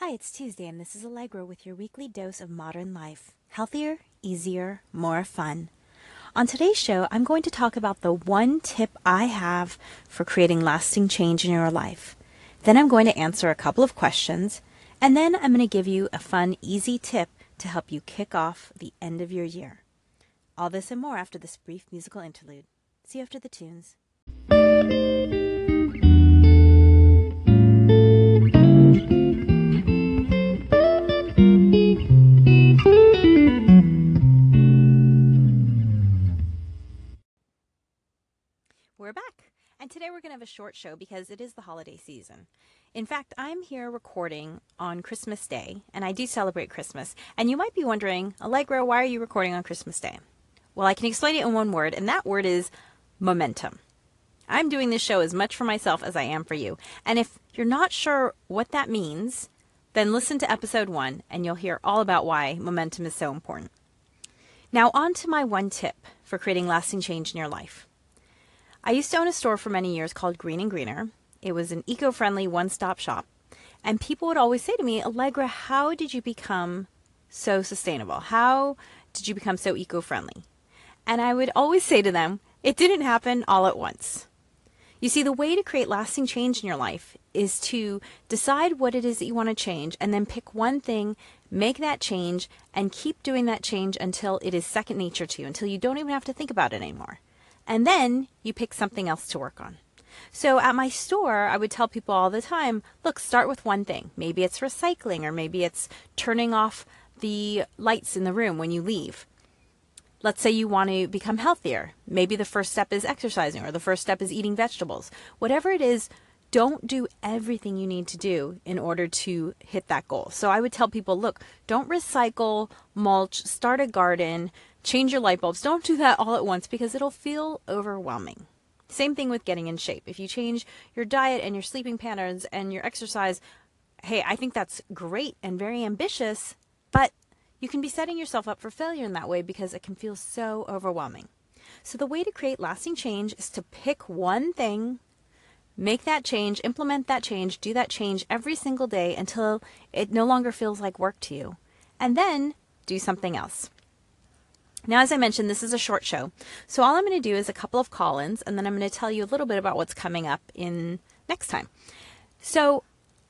Hi, it's Tuesday, and this is Alegre with your weekly dose of modern life. Healthier, easier, more fun. On today's show, I'm going to talk about the one tip I have for creating lasting change in your life. Then I'm going to answer a couple of questions, and then I'm going to give you a fun, easy tip to help you kick off the end of your year. All this and more after this brief musical interlude. See you after the tunes. A short show because it is the holiday season. In fact, I'm here recording on Christmas Day, and I do celebrate Christmas. And you might be wondering, Alegre, why are you recording on Christmas Day? Well, I can explain it in one word, and that word is momentum. I'm doing this show as much for myself as I am for you. And if you're not sure what that means, then listen to episode one, and you'll hear all about why momentum is so important. Now, on to my one tip for creating lasting change in your life. I used to own a store for many years called Green and Greener. It was an eco friendly one stop shop. And people would always say to me, Alegre, how did you become so sustainable? How did you become so eco friendly? And I would always say to them, it didn't happen all at once. You see, the way to create lasting change in your life is to decide what it is that you want to change and then pick one thing, make that change, and keep doing that change until it is second nature to you, until you don't even have to think about it anymore and then you pick something else to work on. So at my store, I would tell people all the time look, start with one thing. Maybe it's recycling, or maybe it's turning off the lights in the room when you leave. Let's say you want to become healthier. Maybe the first step is exercising, or the first step is eating vegetables. Whatever it is, don't do everything you need to do in order to hit that goal. So I would tell people look, don't recycle, mulch, start a garden, change your light bulbs. Don't do that all at once because it'll feel overwhelming. Same thing with getting in shape. If you change your diet and your sleeping patterns and your exercise, hey, I think that's great and very ambitious, but you can be setting yourself up for failure in that way because it can feel so overwhelming. So, the way to create lasting change is to pick one thing, make that change, implement that change, do that change every single day until it no longer feels like work to you, and then do something else. Now, as I mentioned, this is a short show. So all I'm going to do is a couple of call ins, and then I'm going to tell you a little bit about what's coming up in next time. So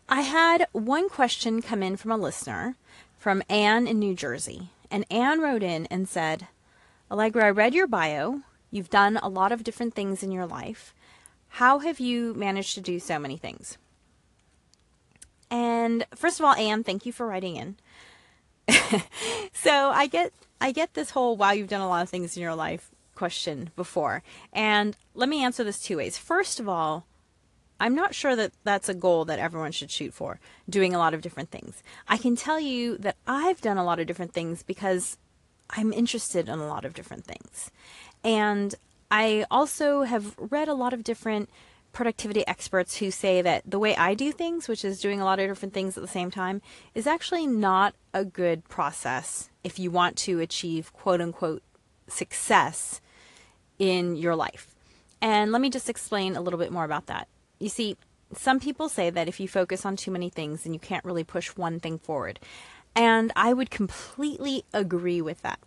I had one question come in from a listener from Anne in New Jersey. And Anne wrote in and said, Alegre, I read your bio. You've done a lot of different things in your life. How have you managed to do so many things? And first of all, Anne, thank you for writing in. so I get I get this whole wow, you've done a lot of things in your life question before. And let me answer this two ways. First of all, I'm not sure that that's a goal that everyone should shoot for, doing a lot of different things. I can tell you that I've done a lot of different things because I'm interested in a lot of different things. And I also have read a lot of different productivity experts who say that the way I do things, which is doing a lot of different things at the same time, is actually not a good process if you want to achieve quote unquote success in your life. And let me just explain a little bit more about that. You see, some people say that if you focus on too many things, then you can't really push one thing forward. And I would completely agree with that.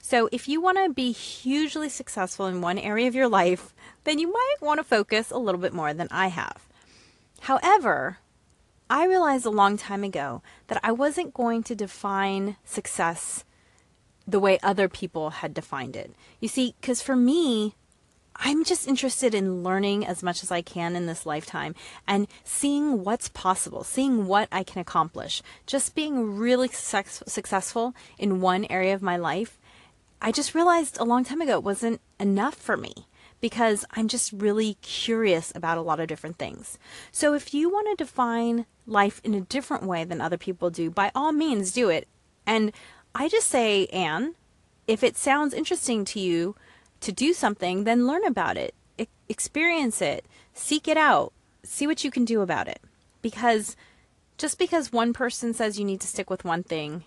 So, if you want to be hugely successful in one area of your life, then you might want to focus a little bit more than I have. However, I realized a long time ago that I wasn't going to define success the way other people had defined it. You see, because for me, I'm just interested in learning as much as I can in this lifetime and seeing what's possible, seeing what I can accomplish. Just being really successful in one area of my life I just realized a long time ago it wasn't enough for me because I'm just really curious about a lot of different things. So if you want to define life in a different way than other people do, by all means do it. And I just say, Anne, if it sounds interesting to you to do something, then learn about it, experience it, seek it out, see what you can do about it. Because just because one person says you need to stick with one thing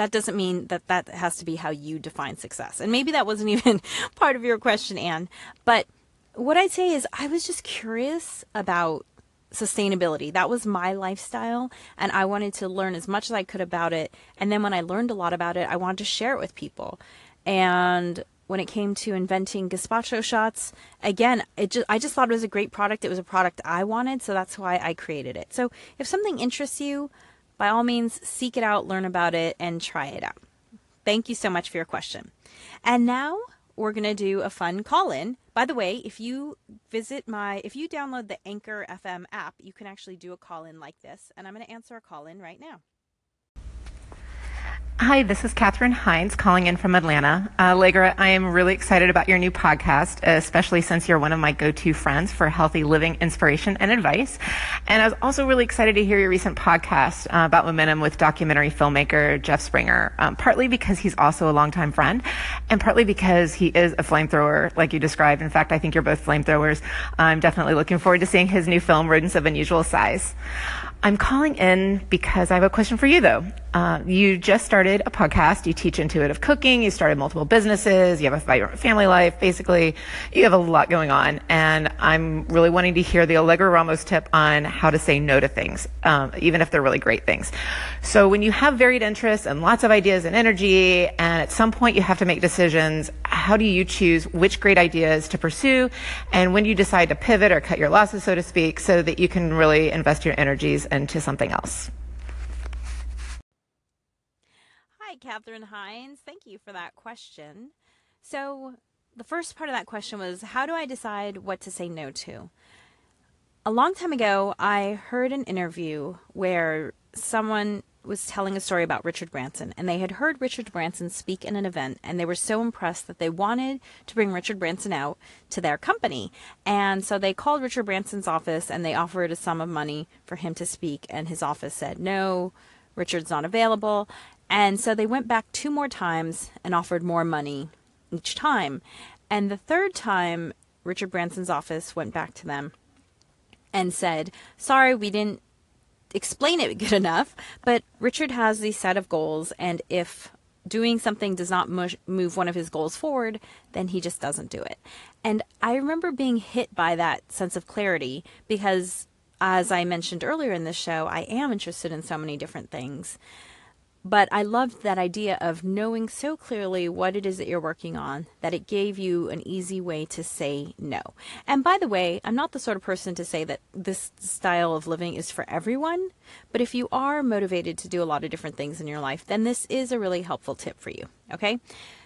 that doesn't mean that that has to be how you define success. And maybe that wasn't even part of your question, Anne. But what I'd say is I was just curious about sustainability. That was my lifestyle, and I wanted to learn as much as I could about it. And then when I learned a lot about it, I wanted to share it with people. And when it came to inventing gazpacho shots, again, it just I just thought it was a great product. It was a product I wanted, so that's why I created it. So if something interests you, by all means, seek it out, learn about it, and try it out. Thank you so much for your question. And now we're going to do a fun call in. By the way, if you visit my, if you download the Anchor FM app, you can actually do a call in like this. And I'm going to answer a call in right now. Hi, this is Katherine Hines calling in from Atlanta. Uh, I am really excited about your new podcast, especially since you're one of my go-to friends for healthy living inspiration and advice. And I was also really excited to hear your recent podcast uh, about momentum with documentary filmmaker Jeff Springer, um, partly because he's also a longtime friend and partly because he is a flamethrower, like you described. In fact, I think you're both flamethrowers. I'm definitely looking forward to seeing his new film, Rodents of Unusual Size. I'm calling in because I have a question for you, though. Uh, you just started a podcast. You teach intuitive cooking. You started multiple businesses. You have a family life. Basically, you have a lot going on. And I'm really wanting to hear the Alegre Ramos tip on how to say no to things, um, even if they're really great things. So when you have varied interests and lots of ideas and energy, and at some point you have to make decisions, how do you choose which great ideas to pursue? And when you decide to pivot or cut your losses, so to speak, so that you can really invest your energies into something else? Hi, Katherine Hines. Thank you for that question. So, the first part of that question was how do I decide what to say no to? A long time ago, I heard an interview where someone was telling a story about Richard Branson, and they had heard Richard Branson speak in an event, and they were so impressed that they wanted to bring Richard Branson out to their company. And so they called Richard Branson's office and they offered a sum of money for him to speak, and his office said, No, Richard's not available. And so they went back two more times and offered more money each time. And the third time, Richard Branson's office went back to them and said, Sorry, we didn't explain it good enough, but Richard has these set of goals, and if doing something does not move one of his goals forward, then he just doesn't do it. And I remember being hit by that sense of clarity because, as I mentioned earlier in this show, I am interested in so many different things. But I loved that idea of knowing so clearly what it is that you're working on that it gave you an easy way to say no. And by the way, I'm not the sort of person to say that this style of living is for everyone, but if you are motivated to do a lot of different things in your life, then this is a really helpful tip for you. Okay?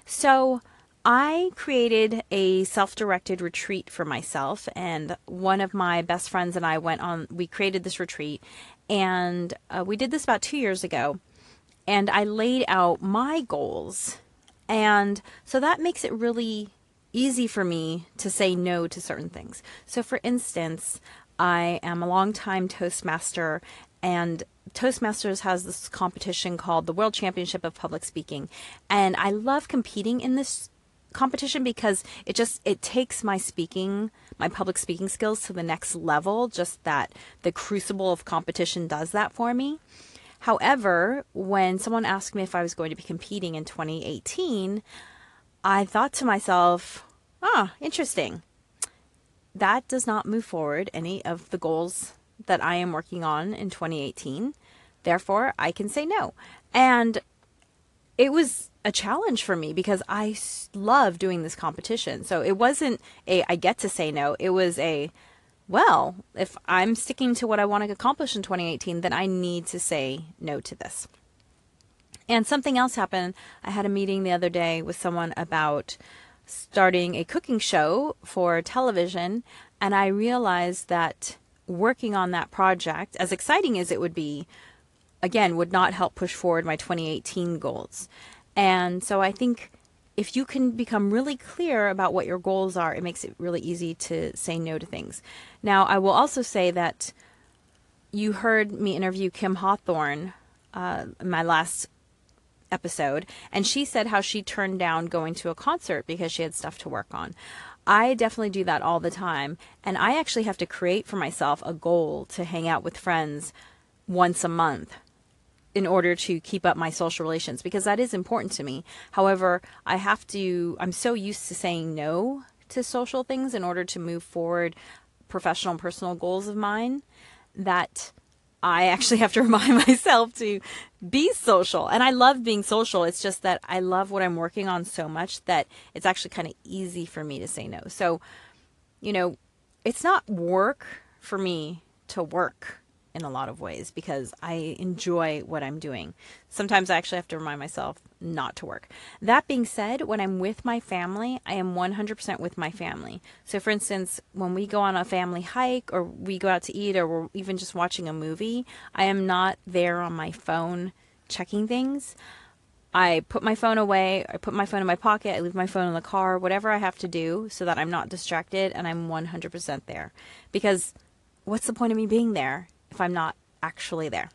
So, I created a self directed retreat for myself, and one of my best friends and I went on, we created this retreat, and uh, we did this about two years ago and I laid out my goals. And so that makes it really easy for me to say no to certain things. So, for instance, I am a long-time Toastmaster, and Toastmasters has this competition called the World Championship of Public Speaking. And I love competing in this competition because it just it takes my speaking my public speaking skills to the next level just that the crucible of competition does that for me However, when someone asked me if I was going to be competing in 2018, I thought to myself, ah, interesting. That does not move forward any of the goals that I am working on in 2018. Therefore, I can say no. And it was a challenge for me because I love doing this competition. So it wasn't a I get to say no. It was a well, if I'm sticking to what I want to accomplish in 2018, then I need to say no to this. And something else happened. I had a meeting the other day with someone about starting a cooking show for television, and I realized that working on that project, as exciting as it would be, again, would not help push forward my 2018 goals. And so I think if you can become really clear about what your goals are, it makes it really easy to say no to things. Now, I will also say that you heard me interview Kim Hawthorne uh, in my last episode, and she said how she turned down going to a concert because she had stuff to work on. I definitely do that all the time, and I actually have to create for myself a goal to hang out with friends once a month in order to keep up my social relations because that is important to me. However, I have to, I'm so used to saying no to social things in order to move forward professional and personal goals of mine that I actually have to remind myself to be social. And I love being social. It's just that I love what I'm working on so much that it's actually kind of easy for me to say no. So, you know, it's not work for me to work in a lot of ways because I enjoy what I'm doing. Sometimes I actually have to remind myself not to work. That being said, when I'm with my family, I am 100% with my family. So, for instance, when we go on a family hike or we go out to eat or we're even just watching a movie, I am not there on my phone checking things. I put my phone away, I put my phone in my pocket, I leave my phone in the car, whatever I have to do so that I'm not distracted and I'm 100% there. Because what's the point of me being there if I'm not actually there.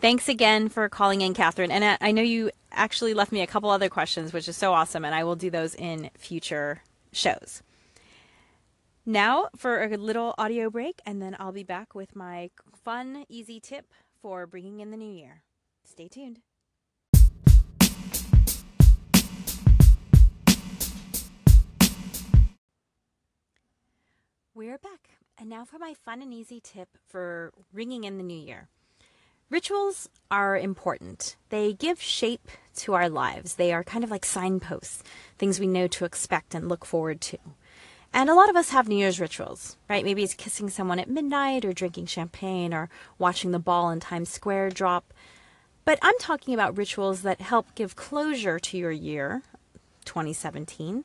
Thanks again for calling in, Catherine. And uh, I know you actually left me a couple other questions, which is so awesome, and I will do those in future shows. Now for a little audio break, and then I'll be back with my fun, easy tip for bringing in the new year. Stay tuned. And now for my fun and easy tip for ringing in the new year. Rituals are important. They give shape to our lives. They are kind of like signposts, things we know to expect and look forward to. And a lot of us have New Year's rituals, right? Maybe it's kissing someone at midnight or drinking champagne or watching the ball in Times Square drop. But I'm talking about rituals that help give closure to your year, 2017,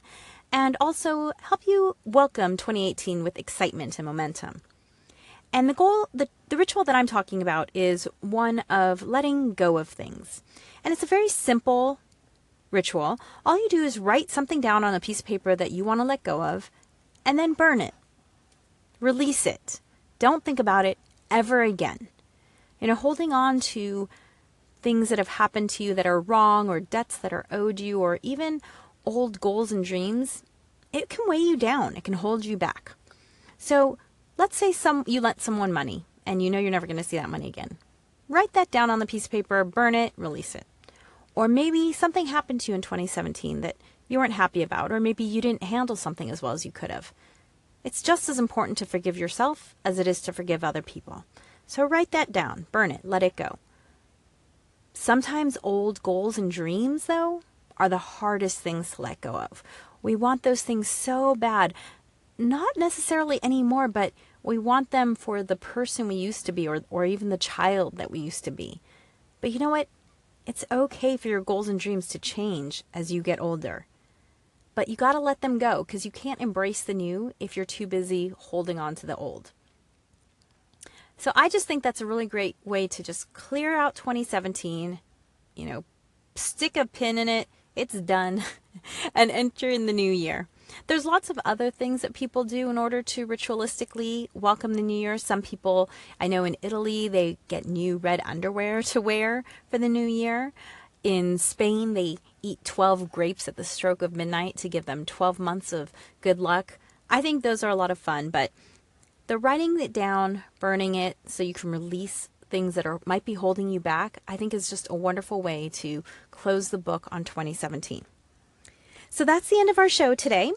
and also help you welcome 2018 with excitement and momentum. And the goal, the, the ritual that I'm talking about is one of letting go of things. And it's a very simple ritual. All you do is write something down on a piece of paper that you want to let go of and then burn it. Release it. Don't think about it ever again. You know, holding on to things that have happened to you that are wrong or debts that are owed you or even old goals and dreams, it can weigh you down. It can hold you back. So let's say some you lent someone money and you know you're never going to see that money again. Write that down on the piece of paper, burn it, release it. Or maybe something happened to you in 2017 that you weren't happy about, or maybe you didn't handle something as well as you could have. It's just as important to forgive yourself as it is to forgive other people. So write that down, burn it, let it go. Sometimes old goals and dreams, though, are the hardest things to let go of. We want those things so bad. Not necessarily anymore, but we want them for the person we used to be or, or even the child that we used to be. But you know what? It's okay for your goals and dreams to change as you get older. But you got to let them go because you can't embrace the new if you're too busy holding on to the old. So I just think that's a really great way to just clear out 2017, you know, stick a pin in it, it's done, and enter in the new year. There's lots of other things that people do in order to ritualistically welcome the new year. Some people, I know in Italy, they get new red underwear to wear for the new year. In Spain, they eat 12 grapes at the stroke of midnight to give them 12 months of good luck. I think those are a lot of fun, but the writing it down, burning it so you can release things that are might be holding you back, I think is just a wonderful way to close the book on 2017. So that's the end of our show today.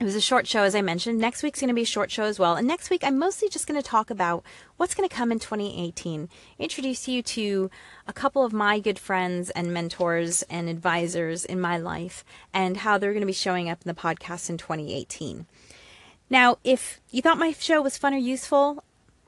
It was a short show, as I mentioned. Next week's going to be a short show as well. And next week, I'm mostly just going to talk about what's going to come in 2018. Introduce you to a couple of my good friends and mentors and advisors in my life and how they're going to be showing up in the podcast in 2018. Now, if you thought my show was fun or useful,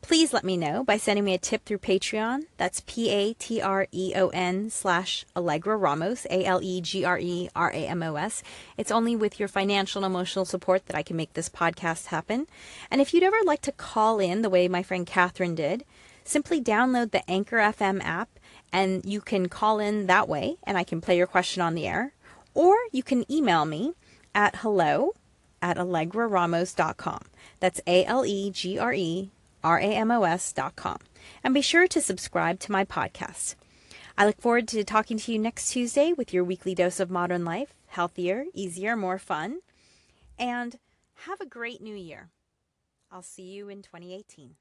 please let me know by sending me a tip through Patreon. That's P A T R E O N slash Alegre Ramos, A L E G R E R A M O S. It's only with your financial and emotional support that I can make this podcast happen. And if you'd ever like to call in the way my friend Catherine did, simply download the Anchor FM app and you can call in that way and I can play your question on the air. Or you can email me at hello at alegreramos.com. That's A L E G R E ramos.com. And be sure to subscribe to my podcast. I look forward to talking to you next Tuesday with your weekly dose of modern life, healthier, easier, more fun. And have a great new year. I'll see you in 2018.